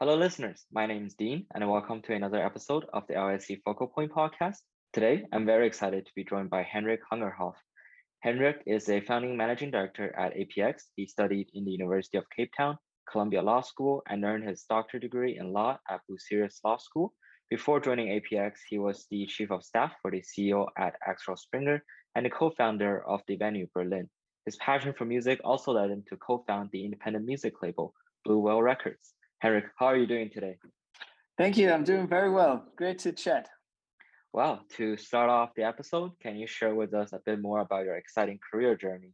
Hello, listeners. My name is Dean, and welcome to another episode of the LSE Focal Point podcast. Today, I'm very excited to be joined by Henrik Hungerhoff. Henrik is a founding managing director at APX. He studied in the University of Cape Town, Columbia Law School, and earned his doctorate degree in law at Bucerius Law School. Before joining APX, he was the chief of staff for the CEO at Axel Springer and the co-founder of the venue Berlin. His passion for music also led him to co-found the independent music label Blue Whale Records. Henrik, how are you doing today? Thank you. I'm doing very well. Great to chat. Well, to start off the episode, can you share with us a bit more about your exciting career journey?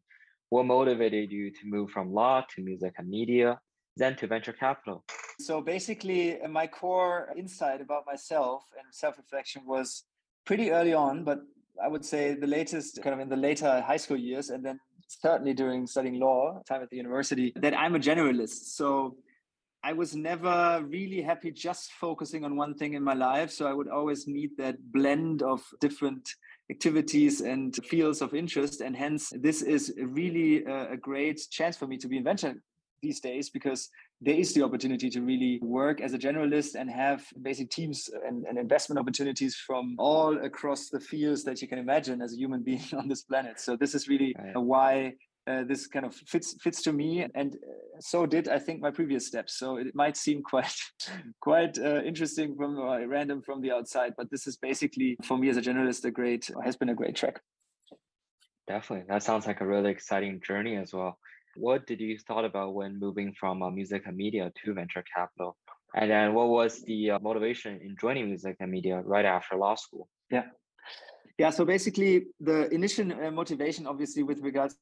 What motivated you to move from law to music and media, then to venture capital? So basically, uh, my core insight about myself and self reflection was pretty early on, but I would say the latest kind of in the later high school years, and then certainly during studying law, time at the university, that I'm a generalist. So I was never really happy just focusing on one thing in my life. So I would always need that blend of different activities and fields of interest. And hence, this is really a, great chance for me to be in venture these days because there is the opportunity to really work as a generalist and have basic teams and, and, investment opportunities from all across the fields that you can imagine as a human being on this planet. So this is really right. why uh, this kind of fits fits to me and uh, so did i think my previous steps. So it might seem quite quite uh, interesting from uh, random from the outside but this is basically for me as a generalist a great has been a great track definitely. That sounds like a really exciting journey as well. What did you thought about when moving from uh, music and media to venture capital? And then what was the uh, motivation in joining music and media right after law school? Yeah. Yeah so basically the initial motivation obviously with regards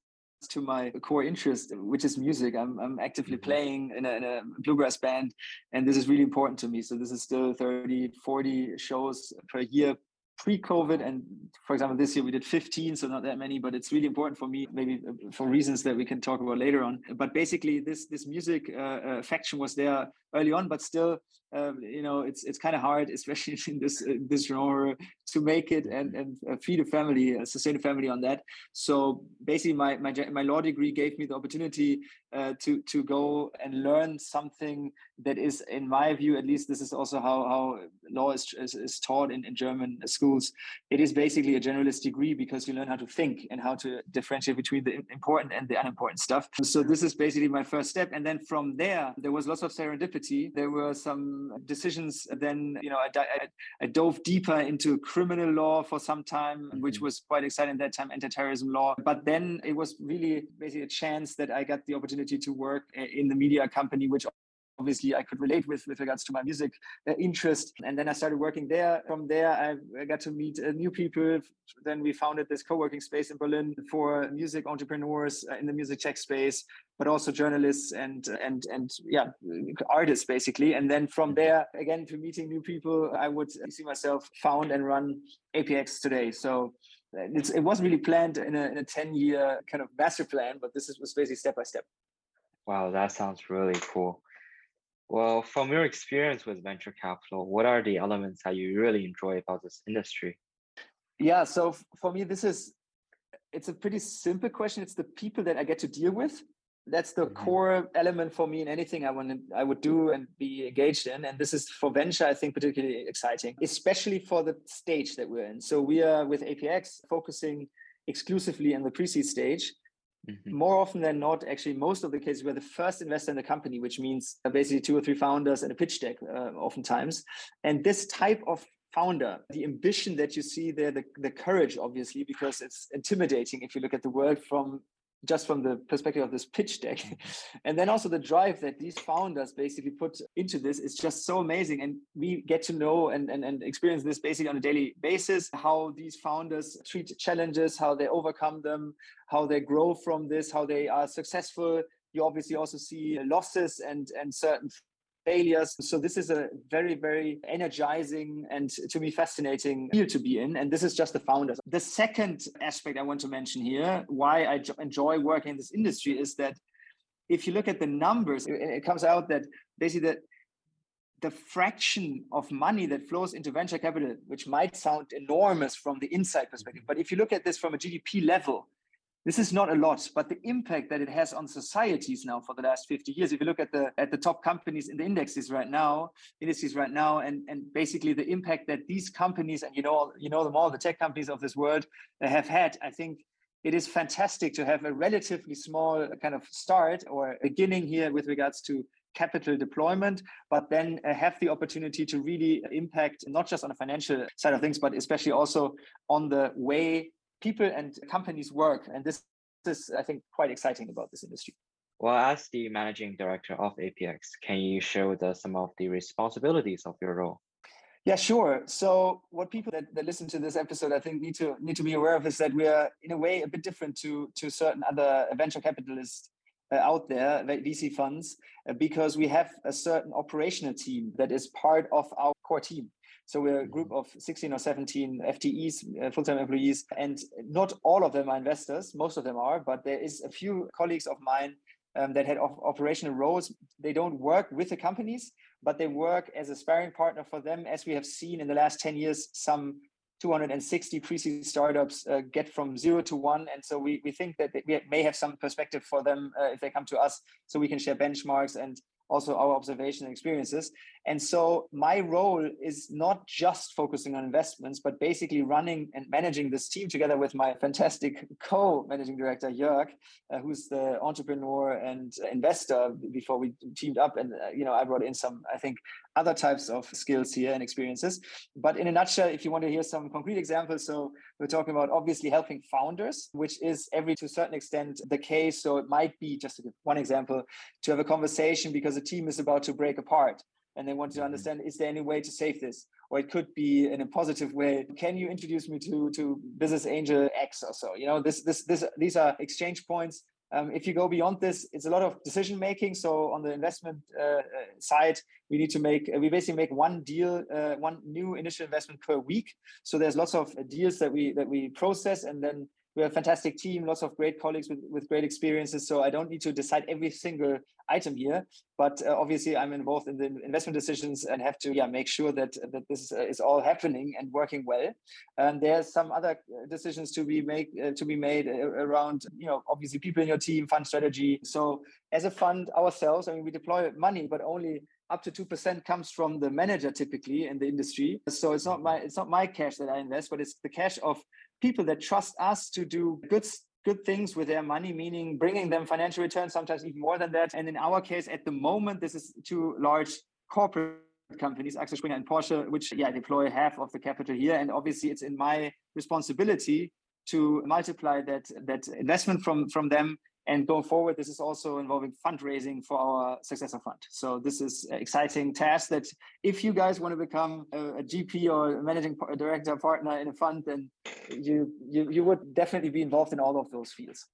to my core interest, which is music. I'm, I'm actively mm-hmm. playing in a, in a, bluegrass band, and this is really important to me. So this is still 30, 40 shows per year pre-COVID, and for example, this year we did 15, so not that many, but it's really important for me, maybe uh, for reasons that we can talk about later on. But basically, this this music uh, uh, was there early on, but still, um, you know, it's it's kind of hard, especially in this uh, this genre, to make it and and uh, feed a family, uh, sustain a family on that. So basically, my my my law degree gave me the opportunity to to go and learn something that is, in my view, at least, this is also how how law is is, is taught in, in German schools. It is basically a generalist degree because you learn how to think and how to differentiate between the important and the unimportant stuff. So this is basically my first step, and then from there, there was lots of serendipity there were some decisions. Then, you know, I, I, I dove deeper into criminal law for some time, mm-hmm. which was quite exciting at that time, anti-terrorism law. But then it was really basically a chance that I got the opportunity to work in the media company, which obviously I could relate with with regards to my music uh, interest. And then I started working there. From there, I, got to meet uh, new people. Then we founded this co-working space in Berlin for music entrepreneurs uh, in the music tech space, but also journalists and and and yeah, artists basically. And then from there, again to meeting new people, I would see myself found and run APX today. So. It's, it wasn't really planned in a, in a 10 year kind of master plan, but this is, was basically step by step. Wow, that sounds really cool. Well, from your experience with venture capital, what are the elements that you really enjoy about this industry? Yeah, so for me, this is it's a pretty simple question. It's the people that I get to deal with. That's the mm-hmm. core element for me in anything I want I would do and be engaged in. And this is for venture, I think, particularly exciting, especially for the stage that we're in. So we are with APX focusing exclusively in the pre-seed stage Mm-hmm. More often than not, actually, most of the cases, we're the first investor in the company, which means basically two or three founders and a pitch deck, uh, oftentimes. And this type of founder, the ambition that you see there, the, the courage, obviously, because it's intimidating if you look at the world from just from the perspective of this pitch deck. Mm-hmm. and then also the drive that these founders basically put into this is just so amazing. And we get to know and, and, and experience this basically on a daily basis, how these founders treat challenges, how they overcome them, how they grow from this, how they are successful. You obviously also see losses and, and certain failures. So this is a very, very energizing and to me fascinating field to be in. And this is just the founders. The second aspect I want to mention here, why I enjoy working in this industry is that if you look at the numbers, it comes out that basically that the fraction of money that flows into venture capital, which might sound enormous from the inside perspective, but if you look at this from a GDP level, this is not a lot, but the impact that it has on societies now for the last 50 years, if you look at the at the top companies in the indexes right now, indices right now, and, and basically the impact that these companies and you know you know them all, the tech companies of this world have had, I think it is fantastic to have a relatively small kind of start or beginning here with regards to capital deployment, but then uh, have the opportunity to really impact not just on the financial side of things, but especially also on the way people and companies work. And this is, I think, quite exciting about this industry. Well, as the managing director of APX, can you share with us some of the responsibilities of your role? Yeah, sure. So what people that, that listen to this episode, I think, need to need to be aware of is that we are in a way a bit different to to certain other venture capitalists uh, out there, VC funds, uh, because we have a certain operational team that is part of our core team. So we're a group of 16 or 17 FTEs, uh, full-time employees, and not all of them are investors. Most of them are, but there is a few colleagues of mine um, that had op- operational roles. They don't work with the companies, but they work as a sparring partner for them, as we have seen in the last 10 years, some 260 pre-seed startups uh, get from zero to one. And so we, we think that we may have some perspective for them uh, if they come to us so we can share benchmarks and also our observation and experiences. And so my role is not just focusing on investments, but basically running and managing this team together with my fantastic co-managing director, Jörg, uh, who's the entrepreneur and investor before we teamed up. And, uh, you know, I brought in some, I think, other types of skills here and experiences. But in a nutshell, if you want to hear some concrete examples, so we're talking about obviously helping founders, which is every to a certain extent the case. So it might be just to give one example, to have a conversation because a team is about to break apart and they want to mm-hmm. understand is there any way to save this or it could be in a positive way can you introduce me to to business angel x or so you know this this this these are exchange points um, if you go beyond this, it's a lot of decision making. So on the investment uh, uh side, we need to make we basically make one deal, uh, one new initial investment per week. So there's lots of deals that we that we process, and then we have a fantastic team, lots of great colleagues with, with great experiences. So I don't need to decide every single item here, but uh, obviously I'm involved in the investment decisions and have to yeah make sure that that this uh, is all happening and working well. And there's some other uh, decisions to be make uh, to be made uh, around you know obviously people in your team, fund strategy. So as a fund ourselves, I mean we deploy money, but only up to 2% comes from the manager typically in the industry so it's not my it's not my cash that i invest but it's the cash of people that trust us to do good good things with their money, meaning bringing them financial returns, sometimes even more than that. And in our case, at the moment, this is two large corporate companies, Axel Springer and Porsche, which yeah deploy half of the capital here. And obviously, it's in my responsibility to multiply that that investment from from them and going forward, this is also involving fundraising for our successor fund. So this is an exciting task that if you guys want to become a, a GP or a managing director partner in a fund, then you, you you would definitely be involved in all of those fields.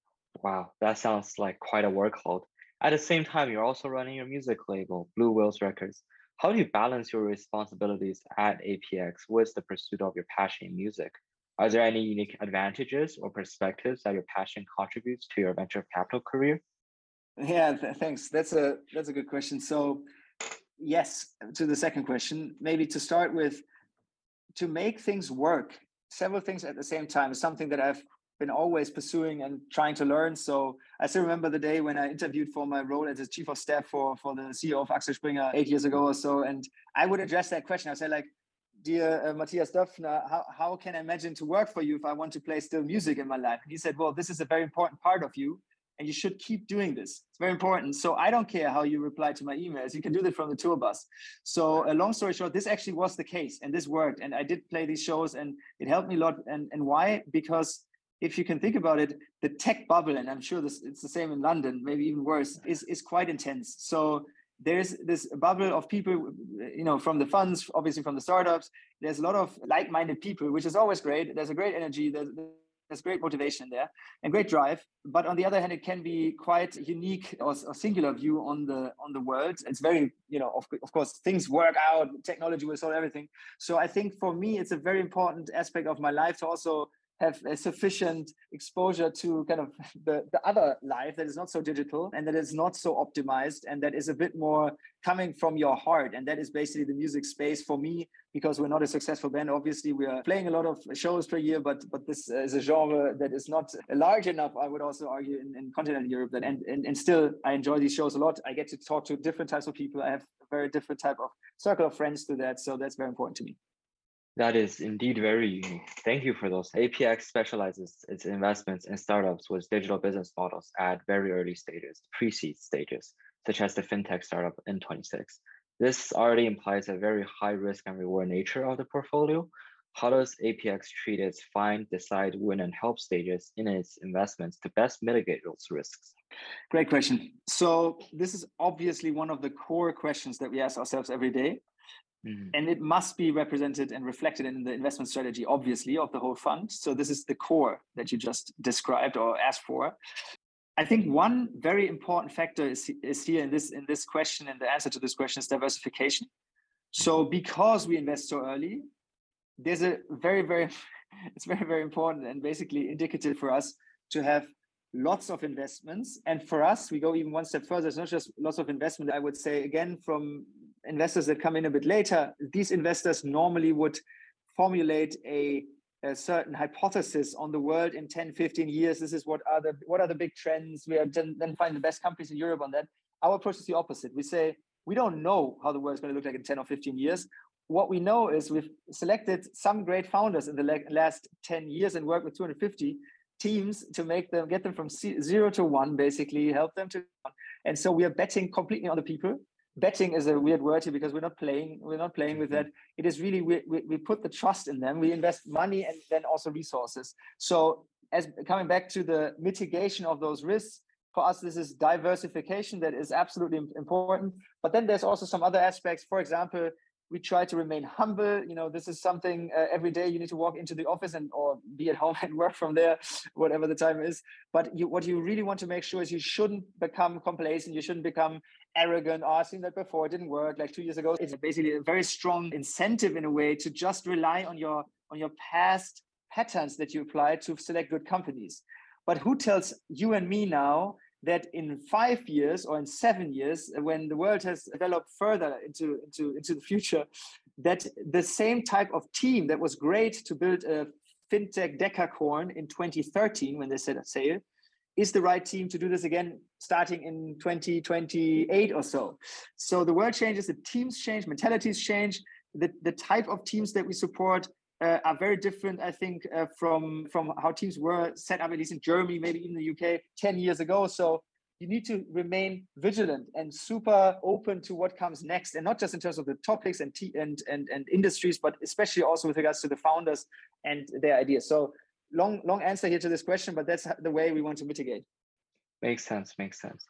Wow, that sounds like quite a workload. At the same time, you're also running your music label, Blue Whales Records. How do you balance your responsibilities at APX with the pursuit of your passion in music? Are there any unique advantages or perspectives that your passion contributes to your venture capital career? Yeah, th- thanks. That's a that's a good question. So, yes, to the second question, maybe to start with, to make things work, several things at the same time is something that I've been always pursuing and trying to learn. So I still remember the day when I interviewed for my role as a chief of staff for for the CEO of Axel Springer eight years ago or so, and I would address that question. I say like, dear uh, Matthias Döpfner, how, how can I imagine to work for you if I want to play still music in my life? And he said, well, this is a very important part of you and you should keep doing this. It's very important. So I don't care how you reply to my emails. You can do that from the tour bus. So a long story short, this actually was the case and this worked. And I did play these shows and it helped me a lot. And, and why? Because if you can think about it, the tech bubble, and I'm sure this it's the same in London, maybe even worse, is, is quite intense. So there's this bubble of people, you know, from the funds, obviously from the startups. There's a lot of like-minded people, which is always great. There's a great energy. There's, there's great motivation there and great drive. But on the other hand, it can be quite unique or, or singular view on the on the world. It's very, you know, of, of course, things work out. Technology will solve everything. So I think for me, it's a very important aspect of my life to also have a sufficient exposure to kind of the, the other life that is not so digital and that is not so optimized and that is a bit more coming from your heart. And that is basically the music space for me because we're not a successful band. Obviously, we are playing a lot of shows per year, but but this is a genre that is not large enough, I would also argue, in, in continental Europe. That and, and and still I enjoy these shows a lot. I get to talk to different types of people. I have a very different type of circle of friends to that. So that's very important to me. That is indeed very unique. Thank you for those. APX specializes its investments in startups with digital business models at very early stages, pre-seed stages, such as the fintech startup N26. This already implies a very high risk and reward nature of the portfolio. How does APX treat its find, decide, win, and help stages in its investments to best mitigate those risks? Great question. So this is obviously one of the core questions that we ask ourselves every day. Mm-hmm. And it must be represented and reflected in the investment strategy, obviously, of the whole fund. So this is the core that you just described or asked for. I think one very important factor is, is here in this in this question and the answer to this question is diversification. So because we invest so early, there's a very very it's very very important and basically indicative for us to have lots of investments and for us we go even one step further it's not just lots of investment i would say again from investors that come in a bit later, these investors normally would formulate a, a, certain hypothesis on the world in 10, 15 years. This is what are the what are the big trends. We are then, find the best companies in Europe on that. Our approach is the opposite. We say we don't know how the world is going to look like in 10 or 15 years. What we know is we've selected some great founders in the last 10 years and worked with 250 teams to make them get them from zero to one, basically help them to. And so we are betting completely on the people betting is a weird word here because we're not playing we're not playing with mm-hmm. that it is really we, we, we put the trust in them. We invest money and then also resources. So as coming back to the mitigation of those risks for us this is diversification that is absolutely important. But then there's also some other aspects. For example we try to remain humble. You know this is something uh, every day you need to walk into the office and or be at home and work from there whatever the time is. But you, what you really want to make sure is you shouldn't become complacent. You shouldn't become arrogant oh i've seen that before. It didn't work like two years ago. It's basically a very strong incentive in a way to just rely on your on your past patterns that you apply to select good companies. But who tells you and me now that in five years or in seven years, uh, when the world has developed further into, into, into the future, that the same type of team that was great to build a fintech decacorn in 2013 when they set a sail is the right team to do this again starting in 2028 or so. So the world changes, the teams change, mentalities change, the, the type of teams that we support uh, are very different, I think, uh, from from how teams were set up, at least in Germany, maybe even the UK, ten years ago. So you need to remain vigilant and super open to what comes next, and not just in terms of the topics and t- and and and industries, but especially also with regards to the founders and their ideas. So long long answer here to this question, but that's the way we want to mitigate. Makes sense. Makes sense.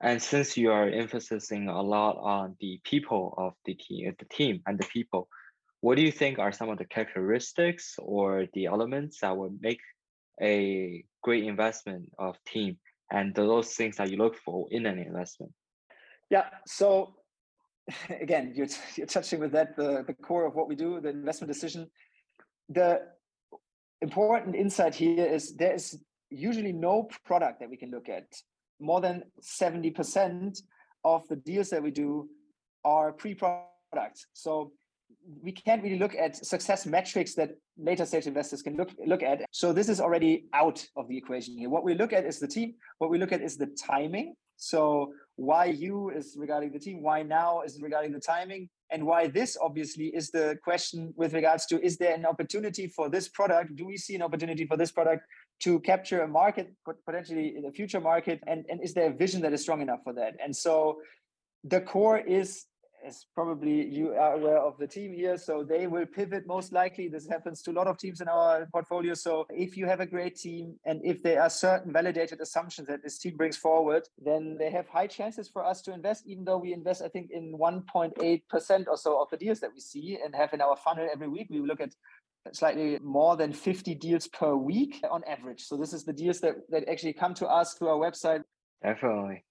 And since you are emphasizing a lot on the people of the team, the team and the people, what do you think are some of the characteristics or the elements that would make a great investment of team and those things that you look for in an investment? Yeah so again you're, you're touching with that the, the core of what we do the investment decision. The important insight here is there is usually no product that we can look at. More than 70% of the deals that we do are pre-products so we can't really look at success metrics that later stage investors can look look at. So this is already out of the equation here. What we look at is the team. What we look at is the timing. So why you is regarding the team, why now is regarding the timing, and why this obviously is the question with regards to is there an opportunity for this product? Do we see an opportunity for this product to capture a market, potentially in the future market, and, and is there a vision that is strong enough for that? And so the core is as probably you are aware of the team here, so they will pivot most likely. This happens to a lot of teams in our portfolio. So if you have a great team and if there are certain validated assumptions that this team brings forward, then they have high chances for us to invest, even though we invest, I think, in 1.8% or so of the deals that we see and have in our funnel every week. We look at slightly more than 50 deals per week on average. So this is the deals that, that actually come to us through our website. Definitely.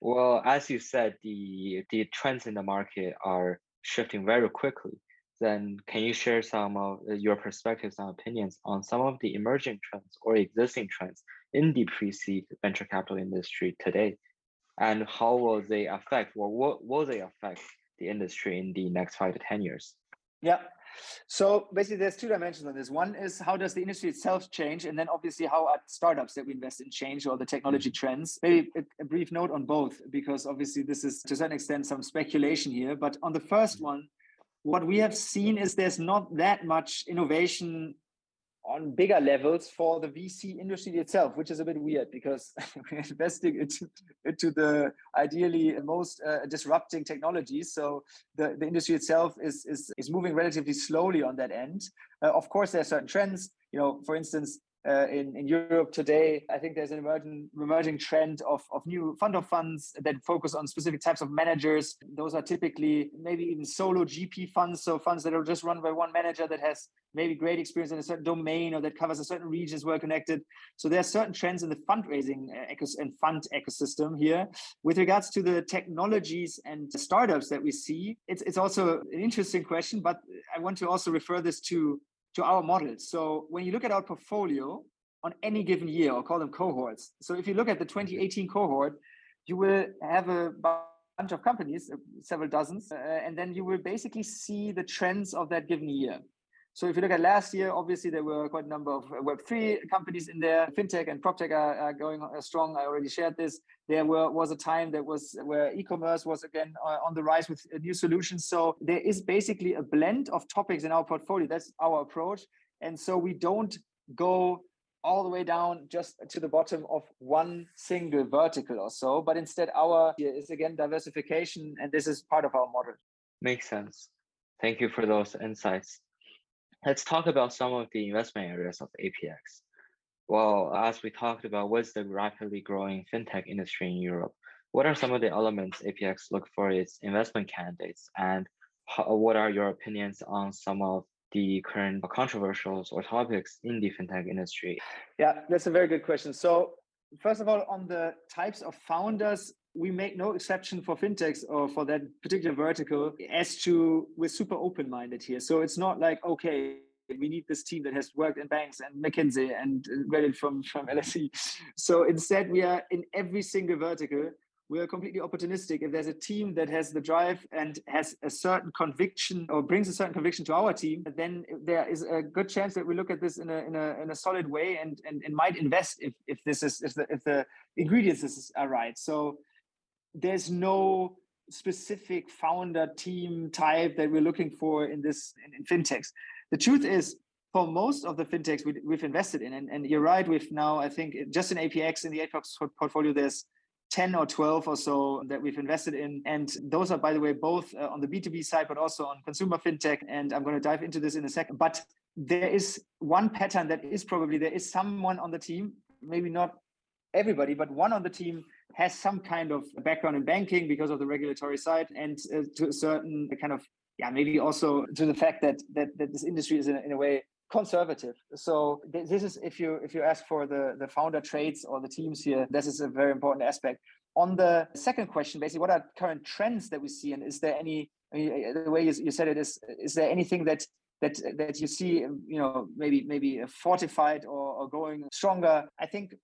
Well, as you said, the the trends in the market are shifting very quickly. then can you share some of uh, your perspectives and opinions on some of the emerging trends or existing trends in the pre-seed venture capital industry today? And how will they affect or what will they affect the industry in the next five to 10 years? Yeah. So basically, there's two dimensions on this. One is how does the industry itself change, and then obviously how are startups that we invest in change or the technology mm-hmm. trends. Maybe a, brief note on both, because obviously this is to a certain extent some speculation here. But on the first mm-hmm. one, what we have seen is there's not that much innovation on bigger levels for the VC industry itself, which is a bit weird because we're investing into, into the ideally most uh, disrupting technologies. So the, the industry itself is, is, is moving relatively slowly on that end. Uh, of course, there are certain trends. You know, for instance, uh, in, in Europe today, I think there's an emerging, emerging trend of, of new fund of funds that focus on specific types of managers. Those are typically maybe even solo GP funds, so funds that are just run by one manager that has maybe great experience in a certain domain or that covers a certain region is well connected. So there are certain trends in the fundraising uh, and fund ecosystem here. With regards to the technologies and startups that we see, it's, it's also an interesting question, but I want to also refer this to to our models. So when you look at our portfolio on any given year, or call them cohorts. So if you look at the 2018 cohort, you will have a bunch of companies, several dozens, uh, and then you will basically see the trends of that given year. So if you look at last year, obviously there were quite a number of Web3 companies in there. FinTech and PropTech are, are going uh, strong. I already shared this. There were, was a time that was where e-commerce was again uh, on the rise with uh, new solutions. So there is basically a blend of topics in our portfolio. That's our approach. And so we don't go all the way down just to the bottom of one single vertical or so, but instead our is again diversification, and this is part of our model. Makes sense. Thank you for those insights. Let's talk about some of the investment areas of APX. Well, as we talked about, what's the rapidly growing fintech industry in Europe? What are some of the elements APX look for its investment candidates? And how, uh, what are your opinions on some of the current controversials or topics in the fintech industry? Yeah, that's a very good question. So, first of all, on the types of founders, we make no exception for fintechs or for that particular vertical as to we're super open-minded here. So it's not like okay we need this team that has worked in banks and mckinsey and uh, read it from from lse so instead we are in every single vertical. We are completely opportunistic. If there's a team that has the drive and has a certain conviction or brings a certain conviction to our team then there is a good chance that we look at this in a in a, in a solid way and, and and might invest if if this is if the if the ingredients are right. So there's no specific founder team type that we're looking for in this in, in fintechs. The truth is, for most of the fintechs we, have invested in, and, and you're right, we've now, I think, just in APX in the APX portfolio, there's 10 or 12 or so that we've invested in. And those are, by the way, both uh, on the B2B side, but also on consumer fintech. And I'm going to dive into this in a second. But there is one pattern that is probably there is someone on the team, maybe not everybody, but one on the team has some kind of background in banking because of the regulatory side and uh, to a certain kind of yeah maybe also to the fact that that, that this industry is in, in a way conservative. So th- this is if you if you ask for the the founder traits or the teams here this is a very important aspect. On the second question basically what are current trends that we see and is there any I mean, the way you, you said it is is there anything that that that you see you know maybe maybe fortified or, or going stronger? I think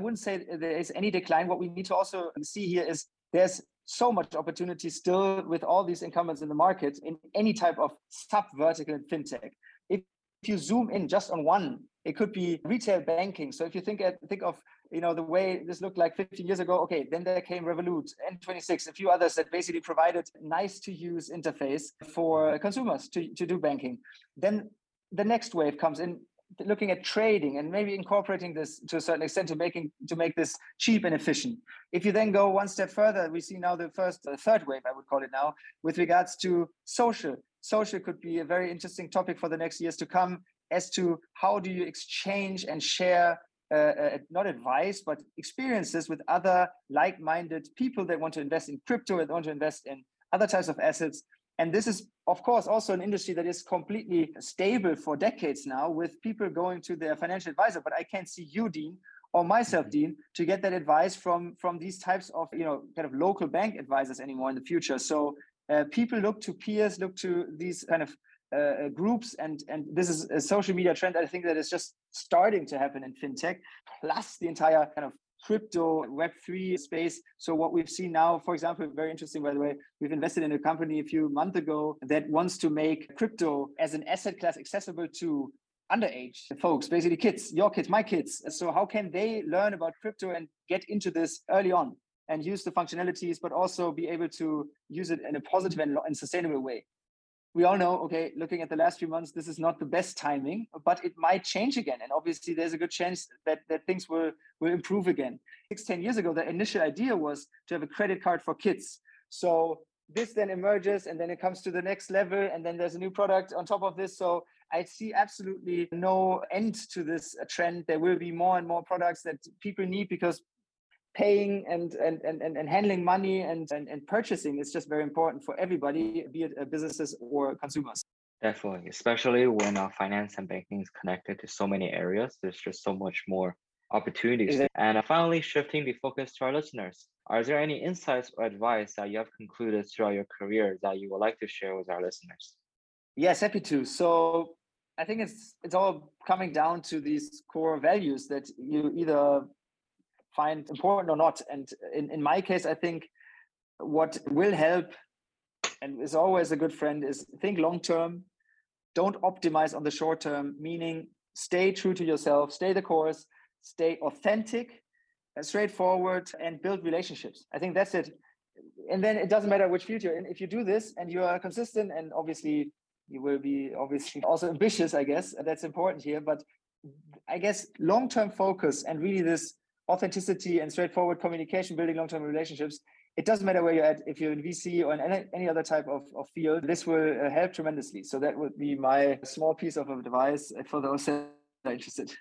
wouldn't say there is any decline. What we need to also see here is there's so much opportunity still with all these incumbents in the market in any type of sub vertical fintech. If, if you zoom in just on one, it could be retail banking. So if you think at, think of you know the way this looked like 15 years ago, okay, then there came Revolut, N26, a few others that basically provided nice to use interface for consumers to, to do banking. Then the next wave comes in looking at trading and maybe incorporating this to a certain extent to making to make this cheap and efficient. If you then go one step further, we see now the first, the third wave, I would call it now, with regards to social. Social could be a very interesting topic for the next years to come as to how do you exchange and share uh, uh, not advice but experiences with other like-minded people that want to invest in crypto that want to invest in other types of assets and this is, of course, also an industry that is completely stable for decades now with people going to their financial advisor. But I can't see you, Dean, or myself, mm-hmm. Dean, to get that advice from, from these types of, you know, kind of local bank advisors anymore in the future. So uh, people look to peers, look to these kind of uh, groups and and this is a social media trend i think that is just starting to happen in fintech plus the entire kind of crypto web3 space. So what we've seen now for example very interesting by the way we've invested in a company a few months ago that wants to make crypto as an asset class accessible to underage folks basically kids your kids my kids. So how can they learn about crypto and get into this early on and use the functionalities but also be able to use it in a positive and, and sustainable way we all know, okay, looking at the last few months, this is not the best timing, but it might change again. And obviously, there's a good chance that, that things will, will improve again. Six, ten years ago, the initial idea was to have a credit card for kids. So this then emerges and then it comes to the next level and then there's a new product on top of this. So I see absolutely no end to this trend. There will be more and more products that people need because paying and and and, and handling money and, and and purchasing is just very important for everybody be it uh, businesses or consumers. Definitely especially when uh, finance and banking is connected to so many areas there's just so much more opportunities. Exactly. and uh, finally shifting the focus to our listeners. Are there any insights or advice that you have concluded throughout your career that you would like to share with our listeners? Yes happy to. So I think it's it's all coming down to these core values that you either find important or not. And in, in my case, I think what will help and is always a good friend is think long term, don't optimize on the short term, meaning stay true to yourself, stay the course, stay authentic, uh, straightforward, and build relationships. I think that's it. And then it doesn't matter which field you're in. If you do this and you are consistent, and obviously you will be obviously also ambitious, I guess that's important here. But I guess long term focus and really this authenticity and straightforward communication, building long-term relationships. It doesn't matter where you're at, if you're in VC or in any, any other type of, of field, this will uh, help tremendously. So that would be my small piece of advice for those that are interested.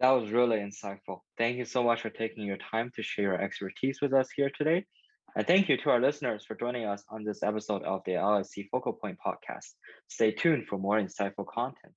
That was really insightful. Thank you so much for taking your time to share your expertise with us here today. And thank you to our listeners for joining us on this episode of the LSE Focal Point podcast. Stay tuned for more insightful content.